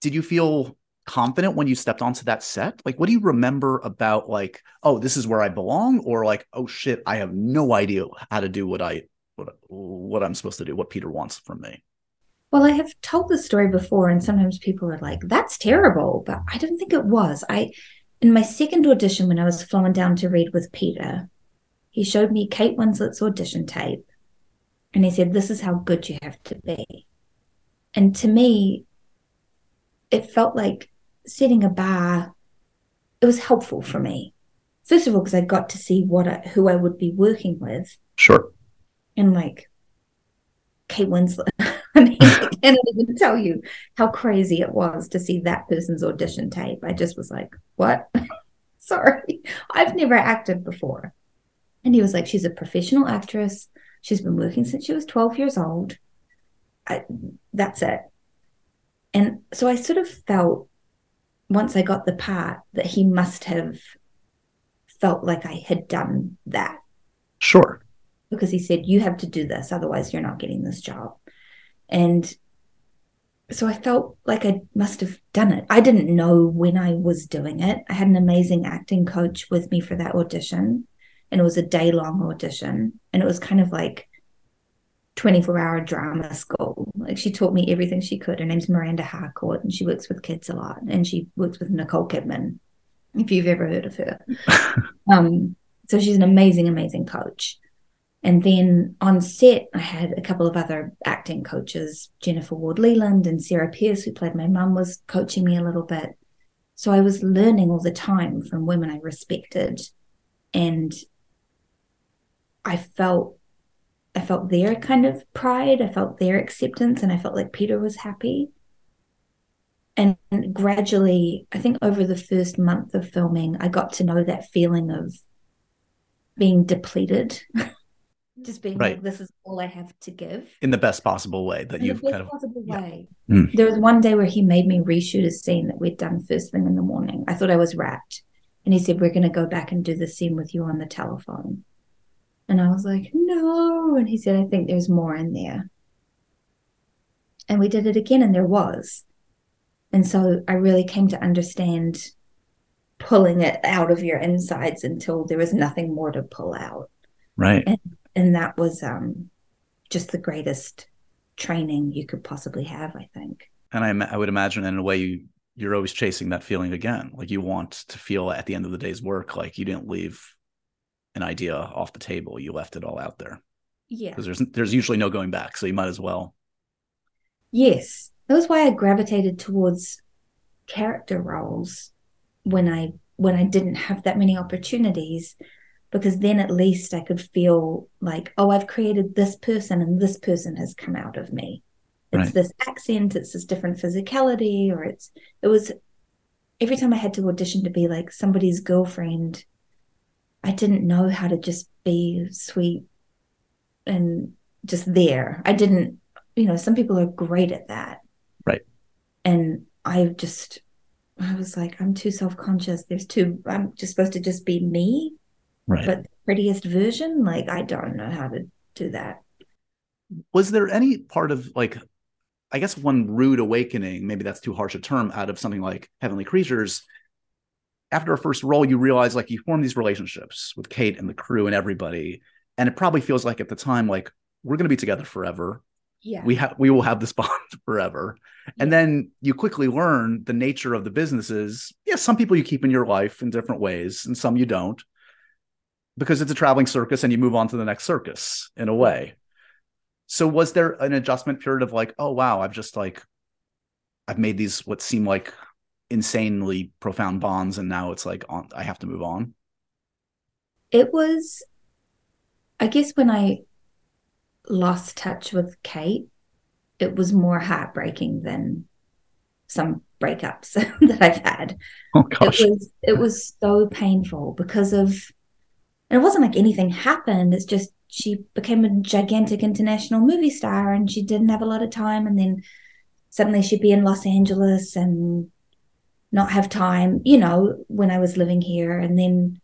did you feel confident when you stepped onto that set? Like what do you remember about like oh this is where i belong? Or like oh shit i have no idea how to do what i what what I'm supposed to do, what Peter wants from me. Well, I have told the story before, and sometimes people are like, "That's terrible," but I don't think it was. I, in my second audition, when I was flown down to read with Peter, he showed me Kate Winslet's audition tape, and he said, "This is how good you have to be." And to me, it felt like setting a bar. It was helpful for me. First of all, because I got to see what I, who I would be working with. Sure and like Kate Winslet. <laughs> I mean, I can't even tell you how crazy it was to see that person's audition tape. I just was like, what? <laughs> Sorry, I've never acted before. And he was like, she's a professional actress. She's been working since she was 12 years old. I, that's it. And so I sort of felt once I got the part that he must have felt like I had done that. Sure because he said, You have to do this, otherwise, you're not getting this job. And so I felt like I must have done it. I didn't know when I was doing it. I had an amazing acting coach with me for that audition, and it was a day long audition. And it was kind of like 24 hour drama school. Like she taught me everything she could. Her name's Miranda Harcourt, and she works with kids a lot. And she works with Nicole Kidman, if you've ever heard of her. <laughs> um, so she's an amazing, amazing coach. And then on set, I had a couple of other acting coaches, Jennifer Ward-Lealand and Sarah Peirse, who played my mum, was coaching me a little bit. So I was learning all the time from women I respected. And I felt I felt their kind of pride, I felt their acceptance, and I felt like Peter was happy. And gradually, I think over the first month of filming, I got to know that feeling of being depleted <laughs> just being right. like, this is all I have to give in the best possible way that you've kind of possible yeah. way. Mm. There was one day where he made me reshoot a scene that we'd done first thing in the morning. I thought I was wrapped, and he said, "We're going to go back and do the scene with you on the telephone." And I was like, "No," and he said, "I think there's more in there." and we did it again and there was and so i really came to understand pulling it out of your insides until there was nothing more to pull out right and, and that was um just the greatest training you could possibly have i think. And I, I would imagine in a way you you're always chasing that feeling again. Like you want to feel at the end of the day's work like you didn't leave an idea off the table. You left it all out there. Yeah. Because there's there's usually no going back so you might as well. Yes. That was why i gravitated towards character roles when i when i didn't have that many opportunities because then at least i could feel like oh i've created this person and this person has come out of me. It's Right. this accent it's this different physicality or it's it was every time i had to audition to be like somebody's girlfriend i didn't know how to just be sweet and just there. I didn't you know some people are great at that. Right. and i just i was like i'm too self-conscious. There's too i'm just supposed to just be me right. But the prettiest version like i don't know how to do that. Was there any part of like i guess one rude awakening maybe that's too harsh a term out of something like heavenly creatures? After a first role you realize like you form these relationships with kate and the crew and everybody and it probably feels like at the time like we're going to be together forever. Yeah. We have we will have this <laughs> bond forever. And then you quickly learn the nature of the businesses. Yeah some people you keep in your life in different ways and some you don't because it's a traveling circus and you move on to the next circus in a way. So was there an adjustment period of like oh wow i've just like i've made these what seem like insanely profound bonds and now it's like on i have to move on? It was i guess when i lost touch with kate it was more heartbreaking than some breakups <laughs> that i've had. Oh gosh. it was it was so painful because of and it wasn't like anything happened. It's just she became a gigantic international movie star and she didn't have a lot of time. And then suddenly she'd be in los angeles and not have time you know when i was living here. And then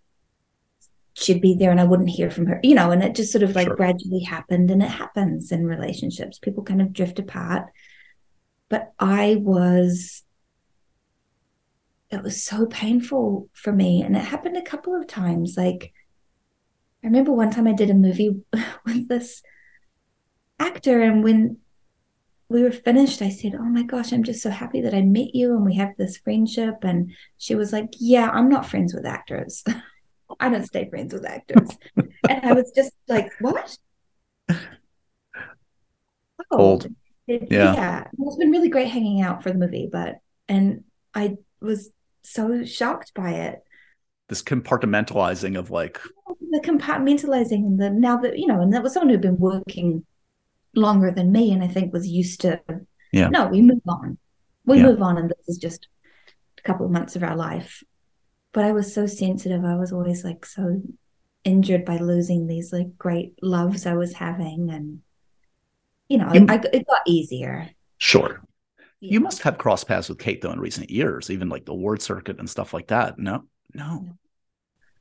she'd be there and i wouldn't hear from her you know and it just sort of like Sure. gradually happened and it happens in relationships. People kind of drift apart. But i was it was so painful for me. And it happened a couple of times. Like i remember one time i did a movie <laughs> with this actor and when we were finished i said oh my gosh i'm just so happy that i met you and we have this friendship. And she was like yeah i'm not friends with actors. <laughs> I don't stay friends with actors. And i was just like what? Oh Cold. it- Yeah. yeah. It's been really great hanging out for the movie but and i was so shocked by it this compartmentalizing of like the compartmentalizing and the now that you know and that was someone who'd been working longer than me and i think was used to Yeah. no we move on we Yeah. move on and this is just a couple of months of our life but i was so sensitive i was always like so injured by losing these like great loves i was having and you know You- I, it got easier sure You must have crossed paths with Kate though in recent years, even like the word circuit and stuff like that. No, no.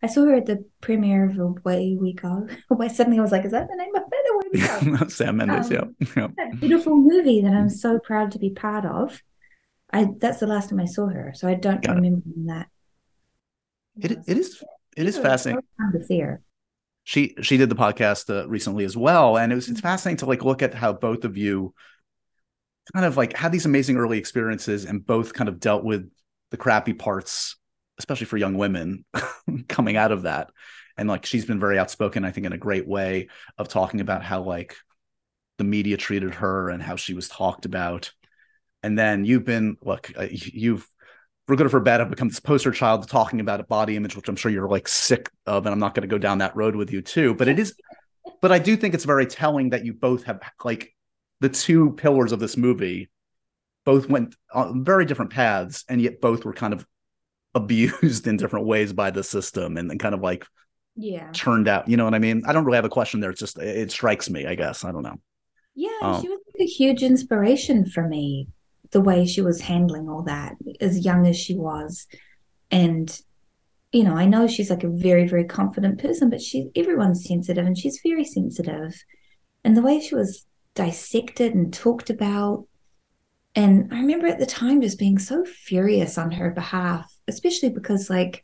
I saw her at the premiere of Away We Go. <laughs> Away suddenly I was like, is that the name of it? Away We Go. <laughs> Sam Mendes, Um, yeah. yeah. beautiful movie that I'm so proud to be part of. I that's the last time I saw her, so I don't Got it. remember that. It it is it is fascinating. so fun to see her. She she did the podcast uh, recently as well, and it was it's fascinating to like look at how both of you kind of like had these amazing early experiences and both kind of dealt with the crappy parts, especially for young women <laughs> coming out of that. And like she's been very outspoken, I think, in a great way of talking about how like the media treated her and how she was talked about. And then you've been look, uh, you've for good or for bad, have become this poster child talking about a body image, which I'm sure you're like sick of, and I'm not going to go down that road with you too. But it is, but I do think it's very telling that you both have like the two pillars of this movie, both went on very different paths, and yet both were kind of abused <laughs> in different ways by the system, and then kind of like Yeah. turned out. You know what I mean? I don't really have a question there. It's just it strikes me. I guess I don't know. Yeah, Um, she was a huge inspiration for me, the way she was handling all that as young as she was. And, you know, I know she's like a very, very confident person, but she everyone's sensitive and she's very sensitive. And the way she was dissected and talked about, And I remember at the time just being so furious on her behalf, especially because like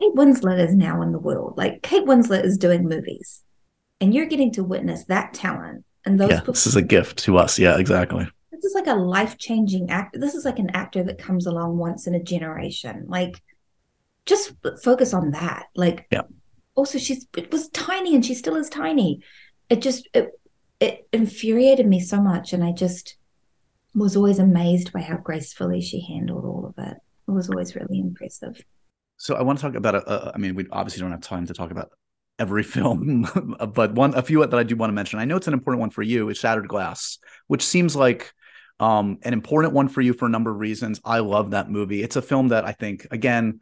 Kate Winslet is now in the world. Like Kate Winslet is doing movies, and you're getting to witness that talent. And those yeah, this is a gift to us. Yeah, exactly. This is like a life changing act. This is like an actor that comes along once in a generation. Like, just focus on that. Like, yeah. Also, she's it was tiny, and she still is tiny. It just it it infuriated me so much, and I just was always amazed by how gracefully she handled all of it. It was always really impressive. So I want to talk about. I mean, we obviously don't have time to talk about every <laughs> film, but one a few that I do want to mention. I know it's an important one for you. Is Shattered Glass, which seems like um, an important one for you for a number of reasons. I love that movie. It's a film that I think, again,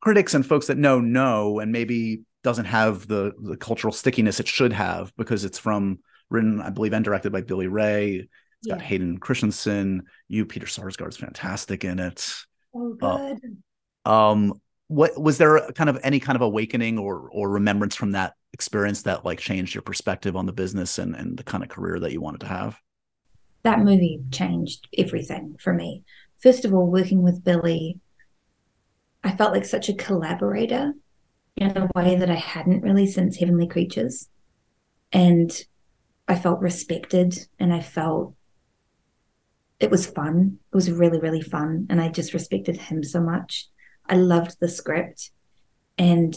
critics and folks that know know, and maybe doesn't have the the cultural stickiness it should have because it's from written, I believe, and directed by Billy Ray. It's yeah. got Hayden Christensen. You, Peter Sarsgaard, is fantastic in it. Oh, good. Uh, um, what was there kind of any kind of awakening or or remembrance from that experience that like changed your perspective on the business and and the kind of career that you wanted to have? That movie changed everything for me. First of all, working with Billy, I felt like such a collaborator in a way that I hadn't really since Heavenly Creatures. And I felt respected and I felt it was fun. It was really, really fun. And I just respected him so much. I loved the script and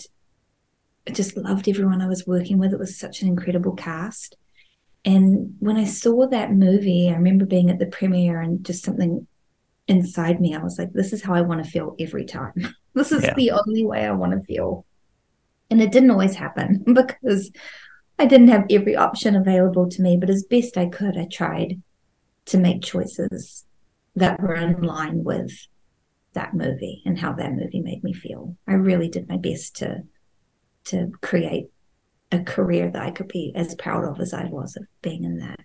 I just loved everyone I was working with. It was such an incredible cast. And when I saw that movie, I remember being at the premiere and just something inside me, I was like, this is how I want to feel every time. <laughs> this is yeah. the only way I want to feel. And it didn't always happen <laughs> because I didn't have every option available to me, but as best I could, I tried to make choices that were in line with that movie and how that movie made me feel. I really did my best to to create a career that I could be as proud of as I was of being in that.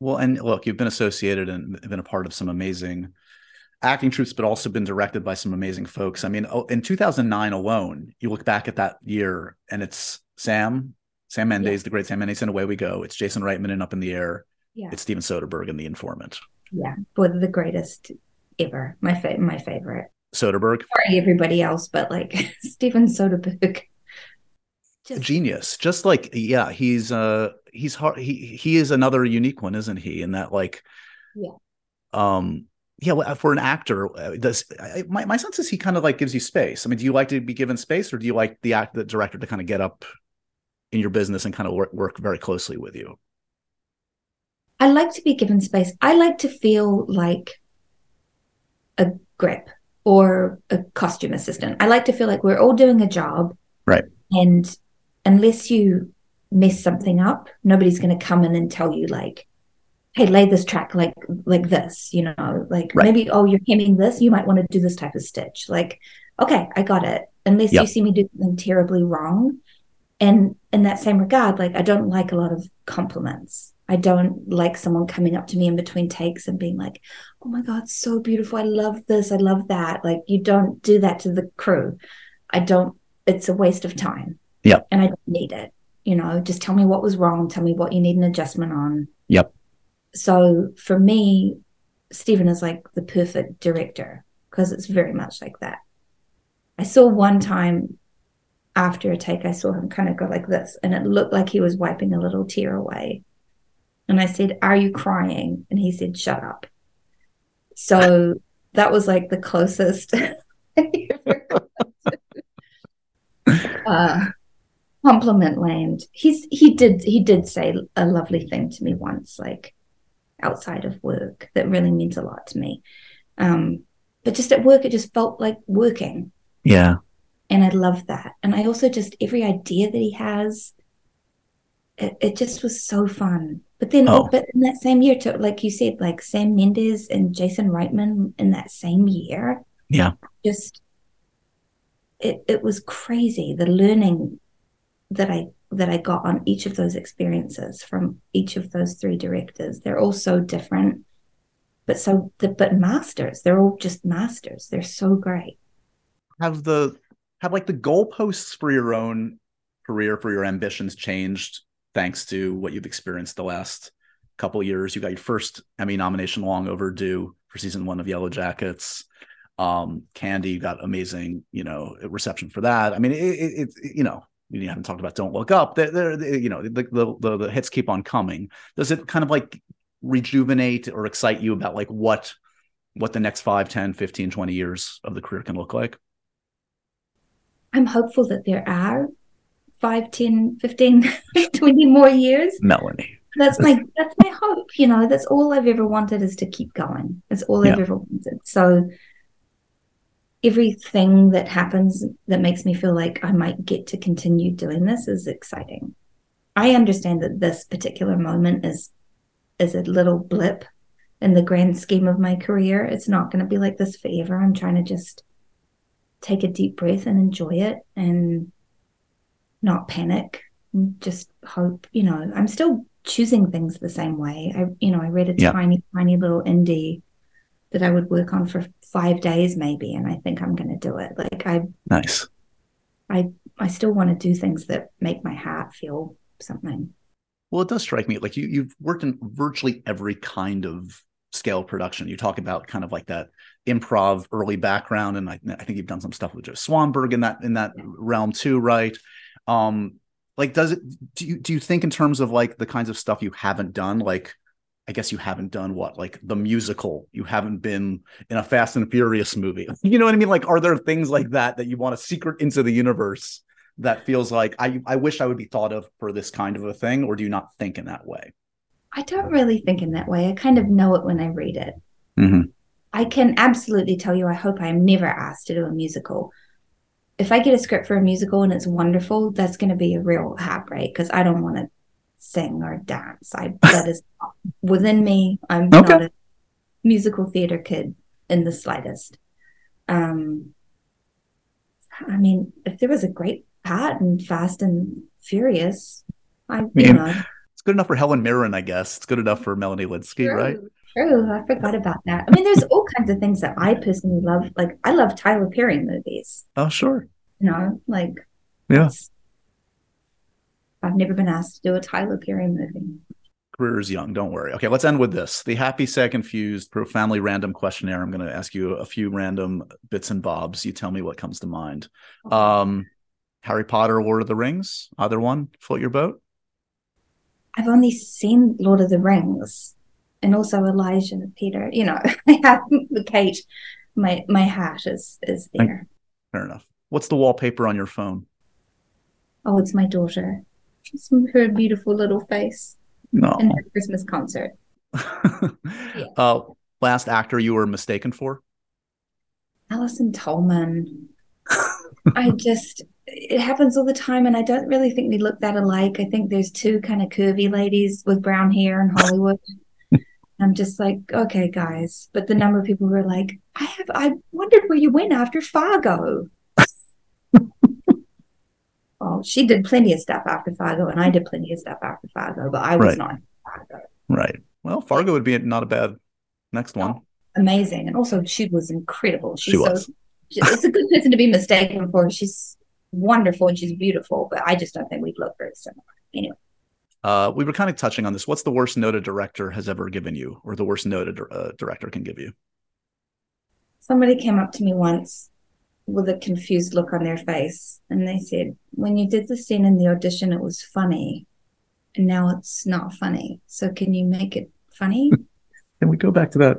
Well, and look, you've been associated and been a part of some amazing acting troupes, but also been directed by some amazing folks. I mean, oh, in 2009 alone, you look back at that year and it's Sam, Sam Mendes, yeah. the great Sam Mendes, and Away We Go. It's Jason Reitman and Up in the Air. Yeah. It's Steven Soderbergh and The Informant. Yeah, both the greatest ever. My fa- my favorite. Soderbergh. Sorry, everybody else, but like <laughs> Steven Soderbergh. Just... Genius. Just like yeah, he's uh he's hard he he is another unique one, isn't he? In that like yeah. Um yeah, for an actor, uh, does my, my sense is he kind of like gives you space. I mean, do you like to be given space, or do you like the act the director to kind of get up in your business and kind of work work very closely with you? I like to be given space. I like to feel like a grip or a costume assistant. I like to feel like we're all doing a job. Right. And unless you mess something up, nobody's going to come in and tell you like, hey, lay this track like like this, you know, like right. maybe, oh, you're hemming this, you might want to do this type of stitch. Like, okay, I got it. Unless yep. you see me do something terribly wrong. And in that same regard, like I don't like a lot of compliments. I don't like someone coming up to me in between takes and being like, oh my God, so beautiful. I love this. I love that. Like, you don't do that to the crew. I don't, it's a waste of time. Yeah. And I don't need it. You know, just tell me what was wrong. Tell me what you need an adjustment on. Yep. So for me, Steven is like the perfect director because it's very much like that. I saw one time after a take, I saw him kind of go like this, and it looked like he was wiping a little tear away. And I said, Are you crying? And he said, Shut up. So that was like the closest <laughs> uh, compliment land. He's he did he did say a lovely thing to me once, like outside of work, that really meant a lot to me. Um, but just at work, it just felt like working. Yeah. And I love that. And I also just every idea that he has, it, it just was so fun. But then, oh. but in that same year, to like you said, like Sam Mendes and Jason Reitman in that same year, yeah, just it it was crazy the learning that I that I got on each of those experiences from each of those three directors. They're all so different, but so the, but masters. They're all just masters. They're so great. Have the have like the goalposts for your own career for your ambitions changed thanks to what you've experienced the last couple years. You got your first Emmy nomination, long overdue, for season one of Yellowjackets. Um, Candy you got amazing, you know, reception for that. I mean, it, it, it you know, you haven't talked about Don't Look Up. They're, they're, you know, the, the, the the hits keep on coming. Does it kind of like rejuvenate or excite you about like what what the next 5 10 15 20 years of the career can look like i'm hopeful that there are 5 10 15 <laughs> 20 more years melanie that's my that's my hope you know that's all i've ever wanted is to keep going that's all yeah. i've ever wanted so everything that happens that makes me feel like i might get to continue doing this is exciting i understand that this particular moment is is a little blip in the grand scheme of my career. It's not going to be like this forever. I'm trying to just take a deep breath and enjoy it and not panic. And just hope, you know, I'm still choosing things the same way. I, you know, I read a yeah. tiny, tiny little indie that I would work on for five days maybe, and I think I'm going to do it. Like I, nice. I, I still want to do things that make my heart feel something. Well, it does strike me like you you've worked in virtually every kind of scale production. You talk about kind of like that improv early background, and I, I think you've done some stuff with Joe Swanberg in that in that realm too, right? Um, like, does it? Do you do you think in terms of like the kinds of stuff you haven't done, like? I guess you haven't done what like the musical. You haven't been in a Fast and Furious movie. <laughs> You know what I mean? Like, are there things like that that you want to secret into the universe that feels like I I wish I would be thought of for this kind of a thing, or do you not think in that way? I don't really think in that way. I kind of know it when I read it. Mm-hmm. I can absolutely tell you, I hope I'm never asked to do a musical. If I get a script for a musical and it's wonderful, that's going to be a real heartbreak because I don't want to sing or dance. I that is within me. I'm okay. not a musical theater kid in the slightest. Um, I mean, if there was a great part and Fast and Furious, I, I mean, you know It's good enough for Helen Mirren, I guess. It's good enough for Melanie Lynskey, true, right? True. I forgot about that. I mean, there's all kinds of things that I personally love. Like I love Tyler Perry movies. Oh, sure. You know, like yeah. I've never been asked to do a Tyler Perry movie. Career is young. Don't worry. Okay, let's end with this: the happy, sad, confused, profoundly random questionnaire. I'm going to ask you a few random bits and bobs. You tell me what comes to mind. Okay. Um, Harry Potter, Lord of the Rings. Either one float your boat. I've only seen Lord of the Rings and also Elijah and Peter. You know, <laughs> I have the Kate. My my hat is is there. Fair enough. What's the wallpaper on your phone? Oh, it's my daughter. It's her beautiful little face. No. And her Christmas concert. yeah. <laughs> uh, last actor you were mistaken for? Allison Tolman. <laughs> I just it happens all the time and i don't really think we look that alike i think there's two kind of curvy ladies with brown hair in hollywood i'm just like okay guys but the number of people who are like i have i wondered where you went after fargo <laughs> well she did plenty of stuff after fargo and i did plenty of stuff after fargo but i was right. not fargo right well fargo would be not a bad next one oh, amazing and also she was incredible she's she was. so it's a good person to be mistaken for she's wonderful and she's beautiful, but I just don't think we'd look very similar. Anyway. Uh, we were kind of touching on this. What's the worst note a director has ever given you, or the worst note a uh, director can give you? Somebody came up to me once with a confused look on their face, and they said, "When you did the scene in the audition, it was funny, and now it's not funny. So can you make it funny?" Can we go back to that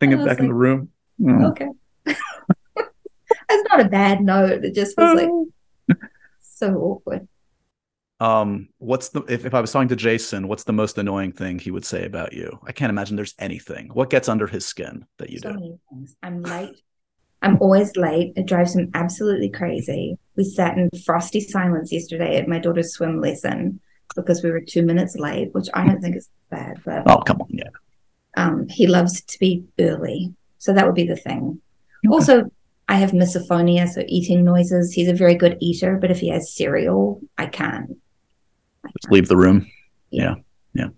thing back like, in the room? Oh. Okay. <laughs> That's not a bad note. It just was like oh so awkward. Um, what's the if, if I was talking to Jason, what's the most annoying thing he would say about you? I can't imagine there's anything. What gets under his skin that you so do? Many things. I'm late. I'm always late. It drives him absolutely crazy. We sat in frosty silence yesterday at my daughter's swim lesson because we were two minutes late, which I don't think is bad. But oh, come on, yeah. Um, he loves to be early, so that would be the thing. Okay. Also, I have misophonia, so eating noises. He's a very good eater, but if he has cereal, I can't. Can't. leave the room. Yeah. Yeah.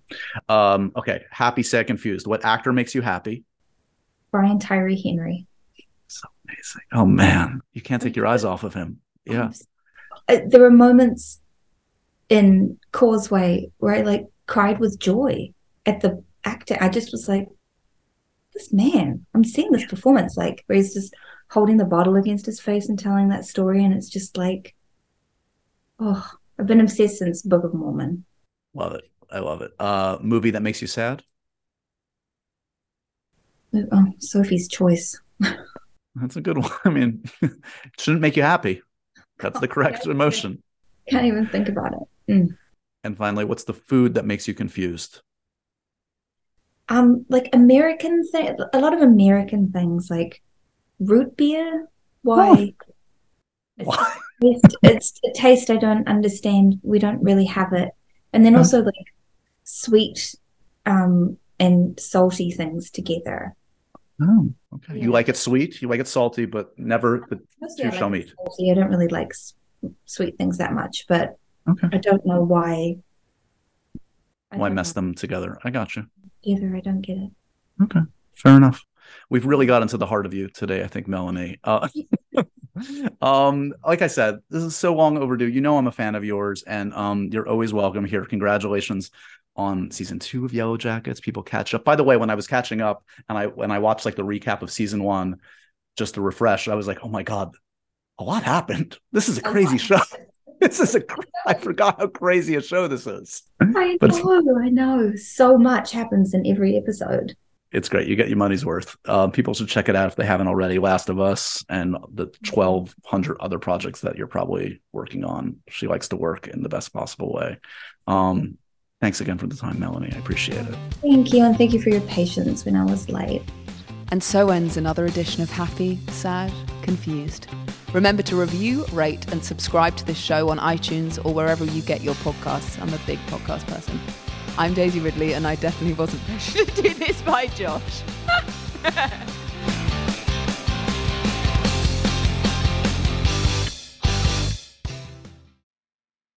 yeah. Um, okay. Happy, sad, confused. What actor makes you happy? Brian Tyree Henry. So amazing. Oh man. You can't take your eyes off of him. Yeah. Uh, there were moments in Causeway where I like cried with joy. at the actor, I just was like, this man, I'm seeing this performance, like where he's just holding the bottle against his face and telling that story. And it's just like, oh, I've been obsessed since Book of Mormon. Love it. I love it. Uh, movie that makes you sad? Oh, Sophie's Choice. That's a good <laughs> one. I mean, it shouldn't make you happy. That's the <laughs> correct emotion. Can't even think about it. Mm. And finally, what's the food that makes you confused? Um, like American thing, a lot of American things like root beer. Why? Oh. Why? It's, it's a taste I don't understand. We don't really have it. And then also like sweet um and salty things together. Oh, okay. Yeah. You like it sweet, you like it salty, but never the Mostly two shall meet. Salty. I don't really like sweet things that much, but okay. I don't know why. I why mess know. them together? I got you. Either I don't get it. Okay, fair enough. We've really got into the heart of you today, I think, Melanie. Uh, <laughs> um, like I said, this is so long overdue. You know I'm a fan of yours, and um, you're always welcome here. Congratulations on season two of Yellowjackets. People catch up. By the way, when I was catching up and I when I watched like the recap of season one, just to refresh, I was like, oh my god, a lot happened. This is a crazy show. <laughs> this is a I forgot how crazy a show this is. I but know, I know. So much happens in every episode. It's great. You get your money's worth. Uh, people should check it out if they haven't already. Last of Us and the twelve hundred other projects that you're probably working on. She likes to work in the best possible way. Um, thanks again for the time, Melanie. I appreciate it. Thank you, and thank you for your patience when I was late. And so ends another edition of Happy, Sad, Confused. Remember to review, rate, and subscribe to this show on iTunes or wherever you get your podcasts. I'm a big podcast person. I'm Daisy Ridley, and I definitely wasn't pushed to do this by Josh. <laughs>